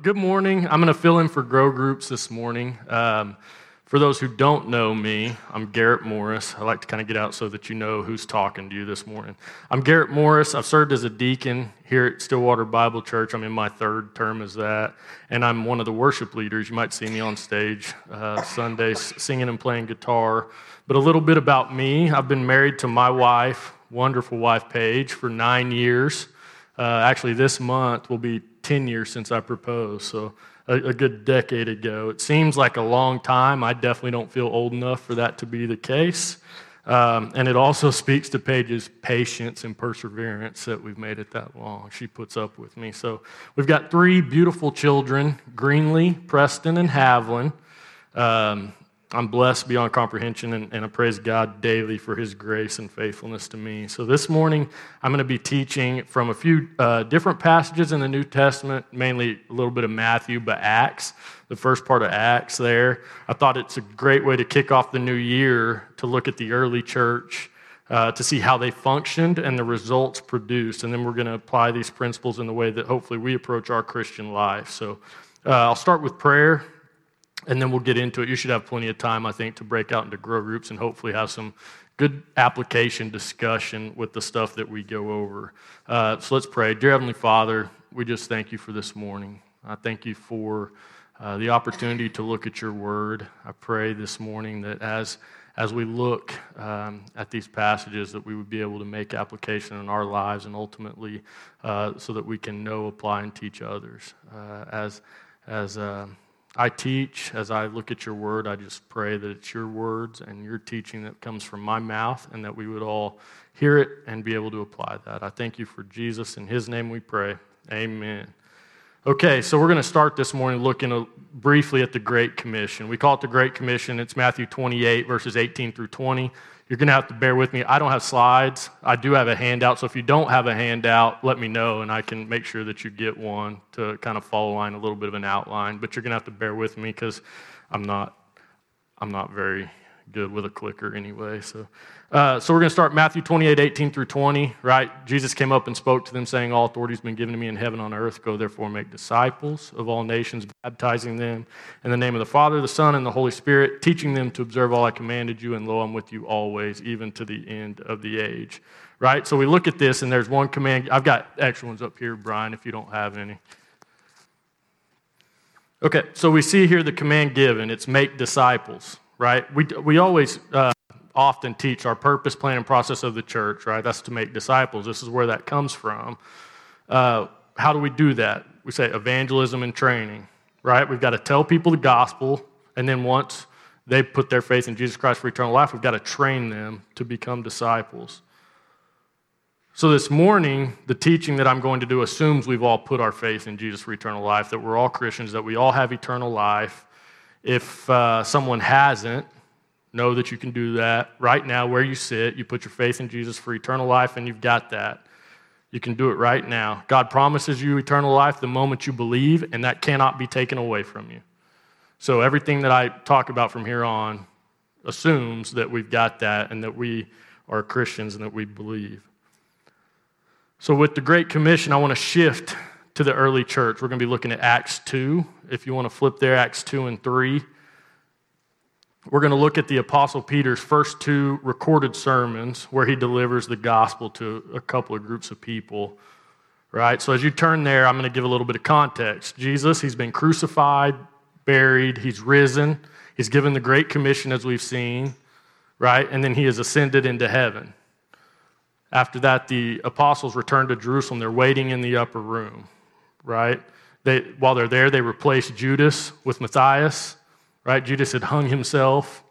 Good morning. I'm going to fill in for Grow Groups this morning. Um, for those who don't know me, I'm Garrett Morris. I like to kind of get out so that you know who's talking to you this morning. I'm Garrett Morris. I've served as a deacon here at Stillwater Bible Church. I'm in my third term as that. And I'm one of the worship leaders. You might see me on stage uh, singing and playing guitar. But a little bit about me I've been married to my wife, wonderful wife, Paige, for nine years. Uh, actually, this month will be 10 years since I proposed. So a, a good decade ago. It seems like a long time. I definitely don't feel old enough for that to be the case. Um, and it also speaks to Paige's patience and perseverance that we've made it that long. She puts up with me. So we've got three beautiful children Greenlee, Preston, and Haviland. Um, I'm blessed beyond comprehension, and, and, I praise God daily for His grace and faithfulness to me. So, this morning, I'm going to be teaching from a few uh, different passages in the New Testament, mainly a little bit of Matthew, but Acts, the first part of Acts there. I thought it's a great way to kick off the new year to look at the early church, uh, to see how they functioned and the results produced. And then we're going to apply these principles in the way that hopefully we approach our Christian life. So, uh, I'll start with prayer and then we'll get into it. You should have plenty of time, I think, to break out into grow groups and hopefully have some good application discussion with the stuff that we go over. Uh, so let's pray. Dear Heavenly Father, we just thank you for this morning. I thank you for uh, the opportunity to look at your word. I pray this morning that as as we look um, at these passages, that we would be able to make application in our lives and ultimately uh, so that we can know, apply, and teach others. Uh, as as uh, I teach, as I look at your word, I just pray that it's your words and your teaching that comes from my mouth and that we would all hear it and be able to apply that. I thank you for Jesus. In his name we pray. Amen. Okay, so we're going to start this morning looking briefly at the Great Commission. We call it the Great Commission. It's Matthew 28, verses 18 through 20. You're going to have to bear with me. I don't have slides. I do have a handout. So if you don't have a handout, let me know and I can make sure that you get one to kind of follow line a little bit of an outline. But you're going to have to bear with me because I'm not, I'm not very good with a clicker anyway. So, uh, so we're going to start Matthew 28, 18 through 20, right? Jesus came up and spoke to them, saying, All authority has been given to me in heaven and on earth. Go therefore make disciples of all nations, baptizing them in the name of the Father, the Son, and the Holy Spirit, teaching them to observe all I commanded you, and lo, I'm with you always, even to the end of the age. Right? So we look at this, and there's one command. I've got extra ones up here, Brian, if you don't have any. Okay, so we see here the command given it's make disciples right? We, we always uh, often teach our purpose, plan, and process of the church, right? That's to make disciples. This is where that comes from. Uh, how do we do that? We say evangelism and training, right? We've got to tell people the gospel, and then once they put their faith in Jesus Christ for eternal life, we've got to train them to become disciples. So, this morning, the teaching that I'm going to do assumes we've all put our faith in Jesus for eternal life, that we're all Christians, that we all have eternal life, if uh, someone hasn't, know that you can do that right now where you sit. You put your faith in Jesus for eternal life, and you've got that. You can do it right now. God promises you eternal life the moment you believe, and that cannot be taken away from you. So, everything that I talk about from here on assumes that we've got that and that we are Christians and that we believe. So, with the Great Commission, I want to shift to the early church. We're going to be looking at Acts 2. If you want to flip there, Acts 2 and 3. We're going to look at the Apostle Peter's first two recorded sermons where he delivers the gospel to a couple of groups of people. Right? So as you turn there, I'm going to give a little bit of context. Jesus, he's been crucified, buried, he's risen, he's given the Great Commission as we've seen, right? And then he has ascended into heaven. After that, the apostles return to Jerusalem. They're waiting in the upper room right? They, while they're there, they replace Judas with Matthias, right? Judas had hung himself,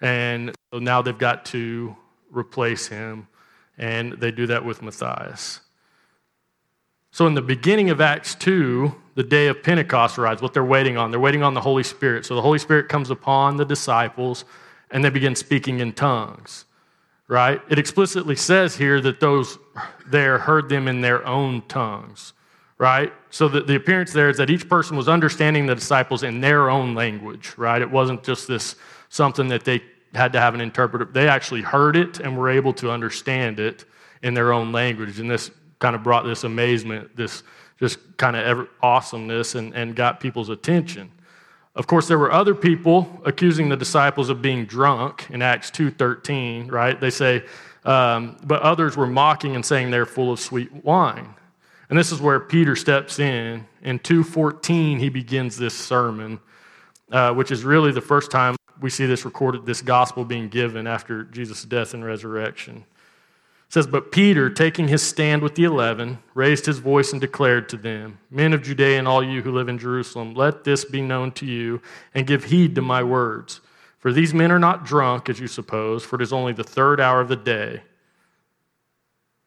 and so now they've got to replace him, and they do that with Matthias. So, in the beginning of Acts 2, the day of Pentecost arrives, what they're waiting on. They're waiting on the Holy Spirit. So, the Holy Spirit comes upon the disciples, and they begin speaking in tongues, right? It explicitly says here that those there heard them in their own tongues right? So the, the appearance there is that each person was understanding the disciples in their own language, right? It wasn't just this something that they had to have an interpreter. They actually heard it and were able to understand it in their own language. And this kind of brought this amazement, this just kind of awesomeness and, and got people's attention. Of course, there were other people accusing the disciples of being drunk in Acts 2.13, right? They say, um, but others were mocking and saying they're full of sweet wine. And this is where Peter steps in. In 2.14, he begins this sermon, uh, which is really the first time we see this recorded, this gospel being given after Jesus' death and resurrection It says, But Peter, taking his stand with the eleven, raised his voice and declared to them, Men of Judea and all you who live in Jerusalem, let this be known to you, and give heed to my words. For these men are not drunk, as you suppose, for it is only the third hour of the day.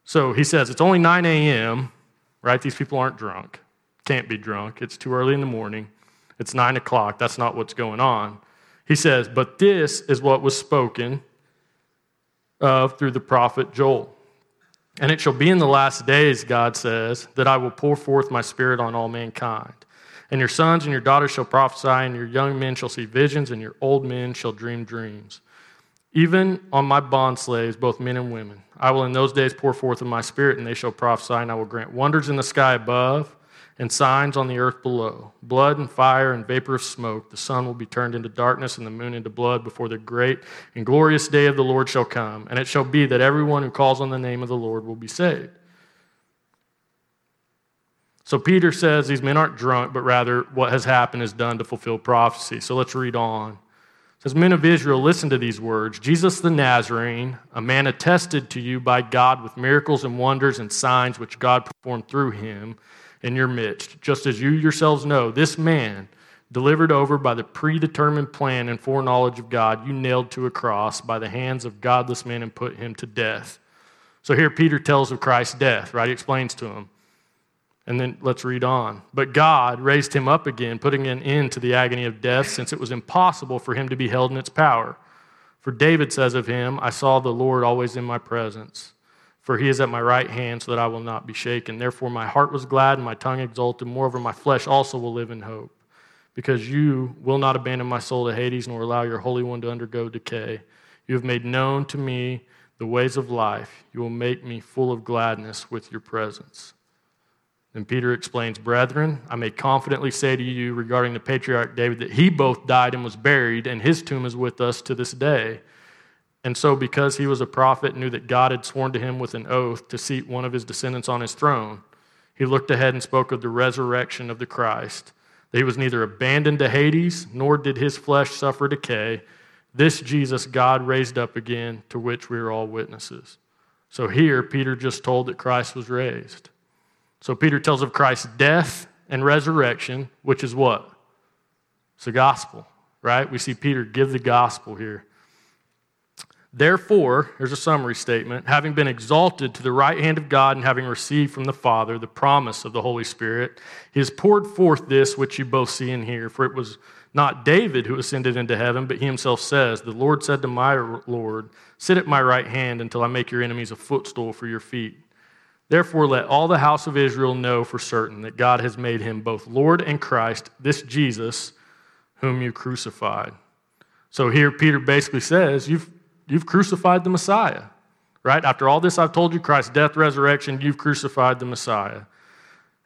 So he says, It's only 9 a.m., right? These people aren't drunk. Can't be drunk. It's too early in the morning. It's 9 o'clock. That's not what's going on. He says, But this is what was spoken of through the prophet Joel. And it shall be in the last days, God says, that I will pour forth my spirit on all mankind. And your sons and your daughters shall prophesy, and your young men shall see visions, and your old men shall dream dreams. Even on my bond slaves, both men and women, I will in those days pour forth of my spirit, and they shall prophesy, and I will grant wonders in the sky above and signs on the earth below blood and fire and vapor of smoke. The sun will be turned into darkness and the moon into blood before the great and glorious day of the Lord shall come. And it shall be that everyone who calls on the name of the Lord will be saved. So Peter says these men aren't drunk, but rather what has happened is done to fulfill prophecy. So let's read on. Says, Men of Israel, listen to these words. Jesus the Nazarene, a man attested to you by God with miracles and wonders and signs which God performed through him in your midst, just as you yourselves know, this man, delivered over by the predetermined plan and foreknowledge of God, you nailed to a cross by the hands of godless men and put him to death. So here Peter tells of Christ's death, right? He explains to him. And then let's read on. But God raised him up again, putting an end to the agony of death, since it was impossible for him to be held in its power. For David says of him, I saw the Lord always in my presence for he is at my right hand so that I will not be shaken. Therefore, my heart was glad and my tongue exulted. Moreover, my flesh also will live in hope, because you will not abandon my soul to Hades, nor allow your Holy One to undergo decay. You have made known to me the ways of life. You will make me full of gladness with your presence. Then Peter explains, Brethren, I may confidently say to you regarding the patriarch David that he both died and was buried, and his tomb is with us to this day. And so, because he was a prophet, knew that God had sworn to him with an oath to seat one of his descendants on his throne, he looked ahead and spoke of the resurrection of the Christ. That he was neither abandoned to Hades, nor did his flesh suffer decay. This Jesus God raised up again, to which we are all witnesses. So here, Peter just told that Christ was raised. So Peter tells of Christ's death and resurrection, which is what? It's the gospel, right? We see Peter give the gospel here. Therefore, here's a summary statement having been exalted to the right hand of God and having received from the Father the promise of the Holy Spirit, he has poured forth this which you both see and hear. For it was not David who ascended into heaven, but he himself says, The Lord said to my Lord, Sit at my right hand until I make your enemies a footstool for your feet. Therefore, let all the house of Israel know for certain that God has made him both Lord and Christ, this Jesus whom you crucified. So here Peter basically says, You've You've crucified the Messiah, right? After all this I've told you, Christ's death, resurrection, you've crucified the Messiah.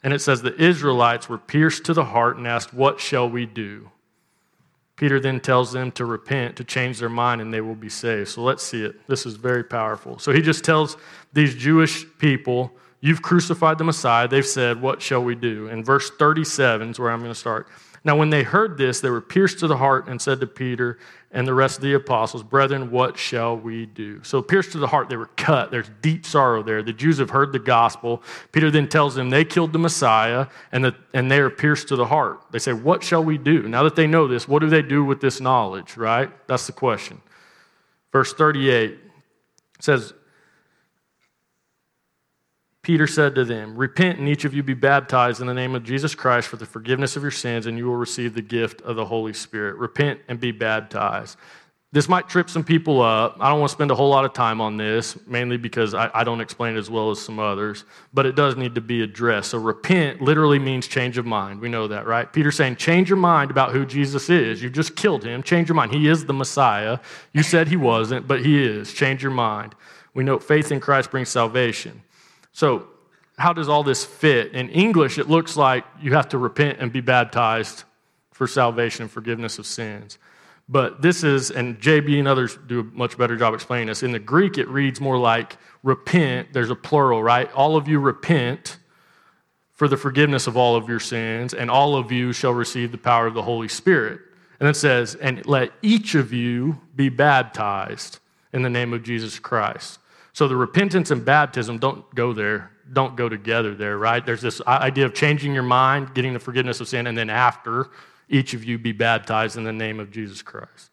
And it says the Israelites were pierced to the heart and asked, What shall we do? Peter then tells them to repent, to change their mind, and they will be saved. So let's see it. This is very powerful. So he just tells these Jewish people, You've crucified the Messiah. They've said, What shall we do? And verse 37 is where I'm going to start. Now, when they heard this, they were pierced to the heart and said to Peter and the rest of the apostles, Brethren, what shall we do? So, pierced to the heart, they were cut. There's deep sorrow there. The Jews have heard the gospel. Peter then tells them they killed the Messiah and, that, and they are pierced to the heart. They say, What shall we do? Now that they know this, what do they do with this knowledge, right? That's the question. Verse 38 says, Peter said to them, Repent and each of you be baptized in the name of Jesus Christ for the forgiveness of your sins, and you will receive the gift of the Holy Spirit. Repent and be baptized. This might trip some people up. I don't want to spend a whole lot of time on this, mainly because I, I, don't explain it as well as some others, but it does need to be addressed. So, repent literally means change of mind. We know that, right? Peter's saying, change your mind about who Jesus is. You just killed him. Change your mind. He is the Messiah. You said he wasn't, but he is. Change your mind. We know faith in Christ brings salvation. So, how does all this fit? In English, it looks like you have to repent and be baptized for salvation and forgiveness of sins. But this is, and JB and others do a much better job explaining this. In the Greek, it reads more like repent. There's a plural, right? All of you repent for the forgiveness of all of your sins, and all of you shall receive the power of the Holy Spirit. And it says, and let each of you be baptized in the name of Jesus Christ. So the repentance and baptism don't go there, don't go together there, right? There's this idea of changing your mind, getting the forgiveness of sin, and then after, each of you be baptized in the name of Jesus Christ.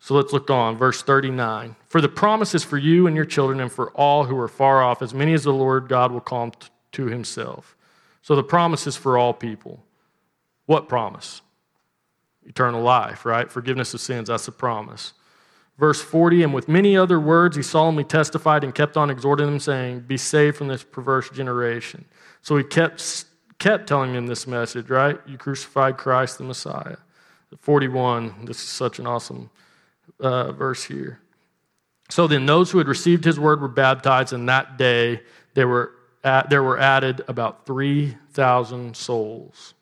So let's look on, verse 39. For the promise is for you and your children and for all who are far off, as many as the Lord God will call to himself. So the promise is for all people. What promise? Eternal life, right? Forgiveness of sins, that's the promise. Verse 40, and with many other words he solemnly testified and kept on exhorting them, saying, Be saved from this perverse generation. So he kept kept telling them this message, right? You crucified Christ the Messiah. 41, this is such an awesome uh, verse here. So then, those who had received his word were baptized, and that day there were, at, there were added about 3,000 souls.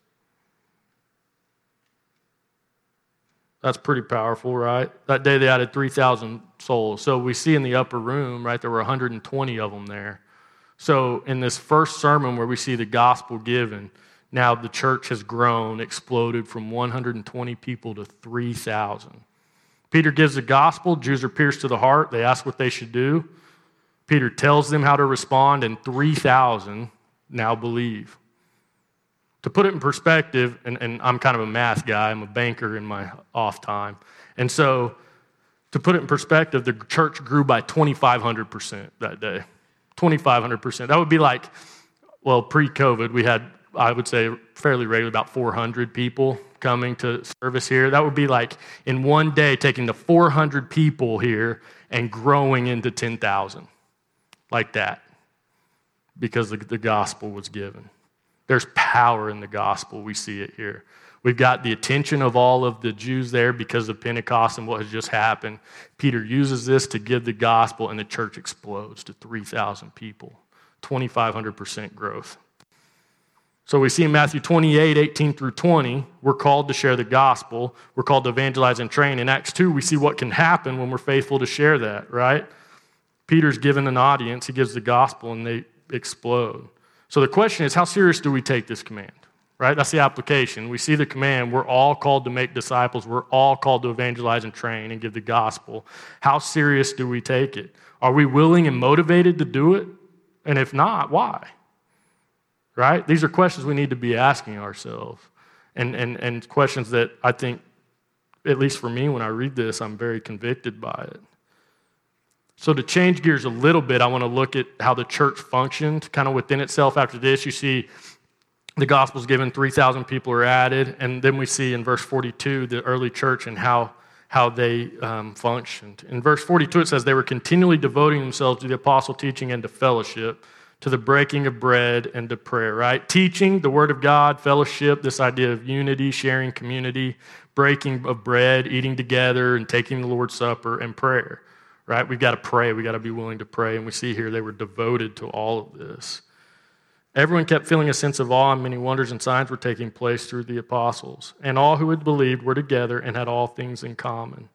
That's pretty powerful, right? That day they added 3,000 souls. So we see in the upper room, right, there were 120 of them there. So, in this first sermon where we see the gospel given, now the church has grown, exploded from 120 people to 3,000. Peter gives the gospel, Jews are pierced to the heart, they ask what they should do. Peter tells them how to respond, and 3,000 now believe. To put it in perspective, and, and I'm kind of a math guy, I'm a banker in my off time. And so, to put it in perspective, the church grew by 2,500% that day. 2,500%. That would be like, well, pre COVID, we had, I would say, fairly regularly about 400 people coming to service here. That would be like in one day taking the 400 people here and growing into 10,000, like that, because the, the gospel was given. There's power in the gospel. We see it here. We've got the attention of all of the Jews there because of Pentecost and what has just happened. Peter uses this to give the gospel, and the church explodes to 3,000 people, 2,500% growth. So we see in Matthew 28, 18 through 20, we're called to share the gospel. We're called to evangelize and train. In Acts 2, we see what can happen when we're faithful to share that, right? Peter's given an audience, he gives the gospel, and they explode. So the question is, how serious do we take this command? right? That's the application. We see the command. We're all called to make disciples. We're all called to evangelize and train and give the gospel. How serious do we take it? Are we willing and motivated to do it? And if not, why? Right? These are questions we need to be asking ourselves. And, and, and questions that I think, at least for me, when I read this, I'm very convicted by it. So, to change gears a little bit, I want to look at how the church functioned kind of within itself after this. You see, the gospel's given, 3,000 people are added. And then we see in verse 42 the early church and how, how they um, functioned. In verse 42, it says, They were continually devoting themselves to the apostle teaching and to fellowship, to the breaking of bread and to prayer, right? Teaching the word of God, fellowship, this idea of unity, sharing community, breaking of bread, eating together, and taking the Lord's Supper, and prayer, right? We've got to pray. We've got to be willing to pray. And we see here they were devoted to all of this. Everyone kept feeling a sense of awe, and many wonders and signs were taking place through the apostles. And all who had believed were together and had all things in common.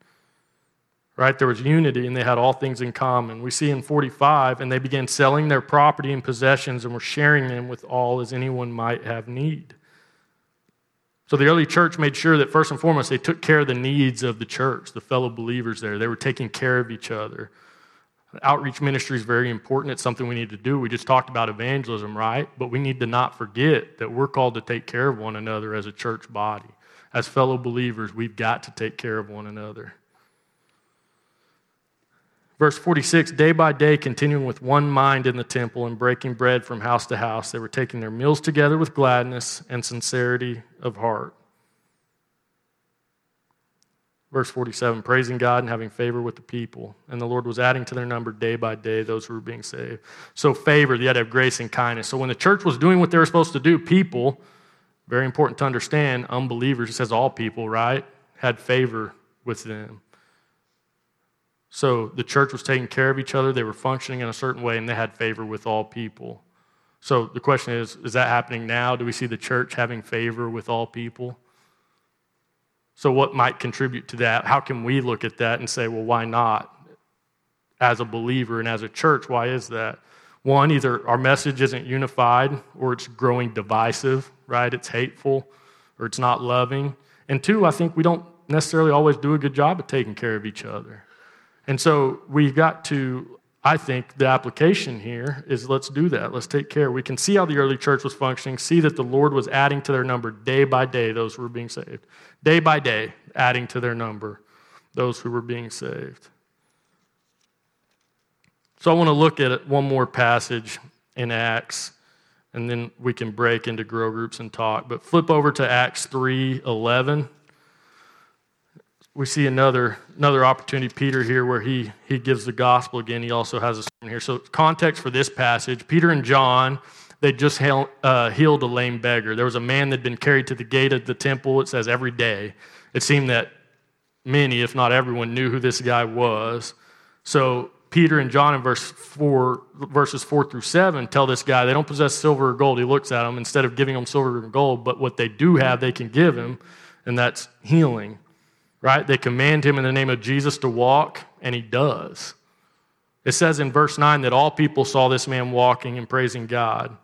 Right? There was unity, and they had all things in common. We see in 45, and they began selling their property and possessions and were sharing them with all as anyone might have need. So the early church made sure that first and foremost, they took care of the needs of the church, the fellow believers there. They were taking care of each other. Outreach ministry is very important. It's something we need to do. We just talked about evangelism, right? But we need to not forget that we're called to take care of one another as a church body. As fellow believers, we've got to take care of one another. Verse 46 Day by day, continuing with one mind in the temple and breaking bread from house to house, they were taking their meals together with gladness and sincerity of heart Verse 47 praising God and having favor with the people. And the Lord was adding to their number day by day those who were being saved. So, favor, had to have grace and kindness. So, when the church was doing what they were supposed to do, people, very important to understand, unbelievers, it says all people, right, had favor with them. So the church was taking care of each other, they were functioning in a certain way, and they had favor with all people. So the question is is that happening now? Do we see the church having favor with all people? So, what might contribute to that? How can we look at that and say, well, why not? As a believer and as a church, why is that? One, either our message isn't unified or it's growing divisive, right? It's hateful or it's not loving. And two, I think we don't necessarily always do a good job of taking care of each other. And so we've got to, I think the application here is let's do that. Let's take care. We can see how the early church was functioning, see that the Lord was adding to their number day by day those who were being saved. Day by day, adding to their number those who were being saved. So I want to look at one more passage in Acts and then we can break into grow groups and talk. But flip over to Acts 3:11 we see another, another opportunity, Peter, here, where he, he gives the gospel again. He also has a sermon here. So, context for this passage Peter and John, they just uh, healed a lame beggar. There was a man that had been carried to the gate of the temple, it says every day. It seemed that many, if not everyone, knew who this guy was. So, Peter and John in verse 4, verses 4 through 7 tell this guy they don't possess silver or gold. He looks at them instead of giving them silver and gold, but what they do have, they can give him, and that's healing right? They command him in the name of Jesus to walk, and he does. It says in verse 9 that all people saw this man walking and praising God.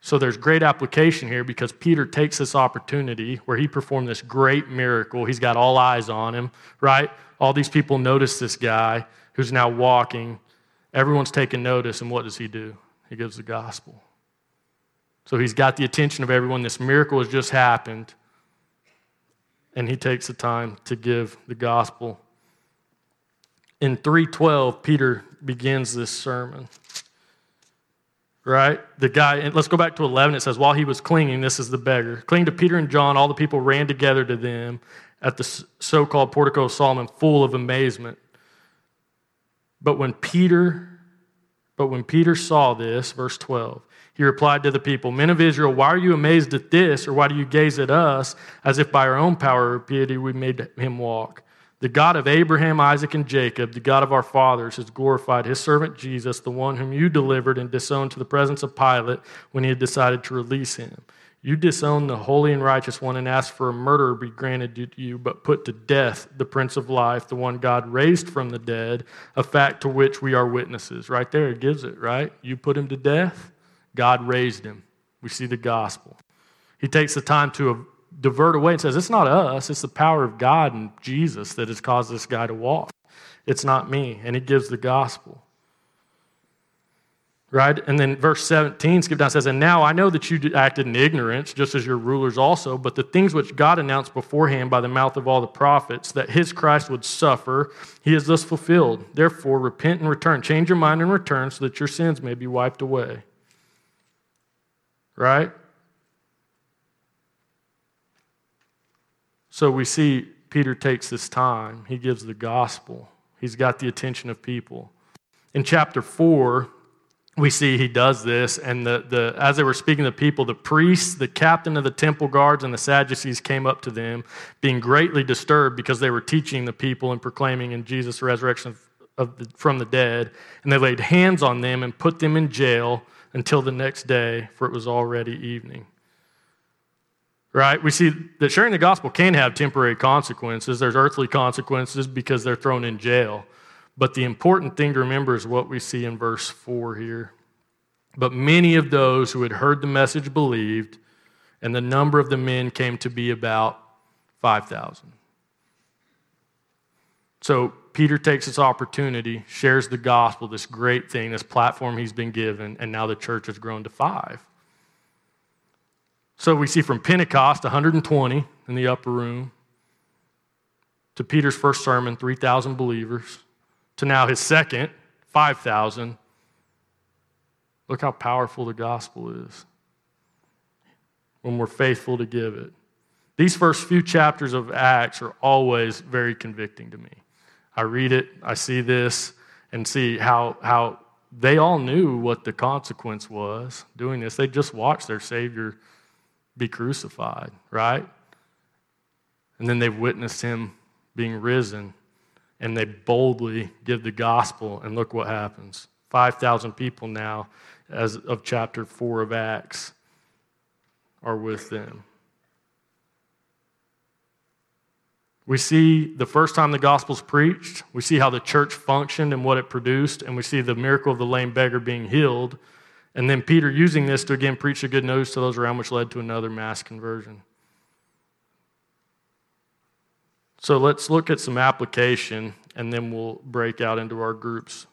So there's great application here because Peter takes this opportunity where he performed this great miracle. He's got all eyes on him, right? All these people notice this guy who's now walking. Everyone's taking notice, and what does he do? He gives the gospel. So he's got the attention of everyone. This miracle has just happened and he takes the time to give the gospel. In 312, Peter begins this sermon. Right? The guy, let's go back to 11. It says, While he was clinging, this is the beggar, clinging to Peter and John, all the people ran together to them at the so called portico of Solomon, full of amazement. But when Peter, but when Peter saw this, verse 12, he replied to the people, Men of Israel, why are you amazed at this, or why do you gaze at us as if by our own power or piety we made him walk? The God of Abraham, Isaac, and Jacob, the God of our fathers, has glorified his servant Jesus, the one whom you delivered and disowned to the presence of Pilate when he had decided to release him. You disowned the holy and righteous one and asked for a murderer be granted to you, but put to death the Prince of Life, the one God raised from the dead, a fact to which we are witnesses. Right there, it gives it, right? You put him to death God raised him. We see the gospel. He takes the time to divert away and says, It's not us, it's the power of God and Jesus that has caused this guy to walk. It's not me. And he gives the gospel. Right? And then verse 17, skip down, says, And now I know that you acted in ignorance, just as your rulers also, but the things which God announced beforehand by the mouth of all the prophets, that his Christ would suffer, he has thus fulfilled. Therefore, repent and return. Change your mind and return so that your sins may be wiped away right? So we see Peter takes this time, he gives the gospel, he's got the attention of people. In chapter 4, we see he does this, and the, the, as they were speaking to the people, the priests, the captain of the temple guards, and the Sadducees came up to them, being greatly disturbed because they were teaching the people and proclaiming in Jesus' resurrection the, from the dead. And they laid hands on them and put them in jail until the next day, for it was already evening. Right? We see that sharing the gospel can have temporary consequences. There's earthly consequences because they're thrown in jail. But the important thing to remember is what we see in verse 4 here. But many of those who had heard the message believed, and the number of the men came to be about 5,000. So Peter takes this opportunity, shares the gospel, this great thing, this platform he's been given, and now the church has grown to five. So we see from Pentecost, 120 in the upper room, to Peter's first sermon, 3,000 believers, to now his second, 5,000. Look how powerful the gospel is when we're faithful to give it. These first few chapters of Acts are always very convicting to me. I read it, I see this, and see how, how they all knew what the consequence was doing this. They just watched their Savior be crucified, right? And then they've witnessed him being risen. and they boldly give the gospel, and look what happens. 5,000 people now, as of chapter 4 of Acts, are with them. We see the first time the gospel's preached, we see how the church functioned and what it produced, and we see the miracle of the lame beggar being healed. And then Peter using this to again preach the good news to those around, which led to another mass conversion. So let's look at some application and then we'll break out into our groups.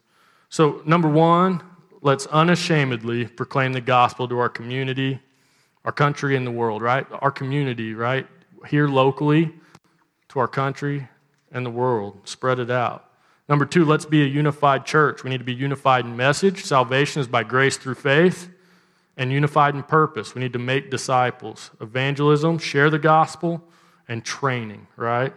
So, number one, let's unashamedly proclaim the gospel to our community, our country, and the world, right? Our community, right? Here locally, to our country and the world. Spread it out. Number two, let's be a unified church. We need to be unified in message. Salvation is by grace through faith, and unified in purpose. We need to make disciples. Evangelism, share the gospel, and training, right?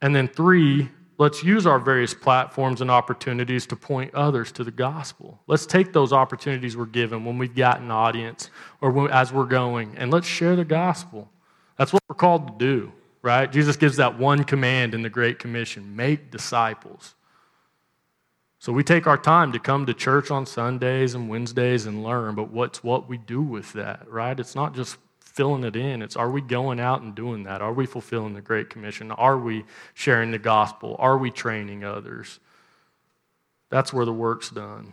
And then three, let's use our various platforms and opportunities to point others to the gospel. Let's take those opportunities we're given when we've got an audience or as we're going, and let's share the gospel. That's what we're called to do, right? Jesus gives that one command in the Great Commission make disciples. So we take our time to come to church on Sundays and Wednesdays and learn, but what's what we do with that, right? It's not just filling it in. It's are we going out and doing that? Are we fulfilling the Great Commission? Are we sharing the gospel? Are we training others? That's where the work's done.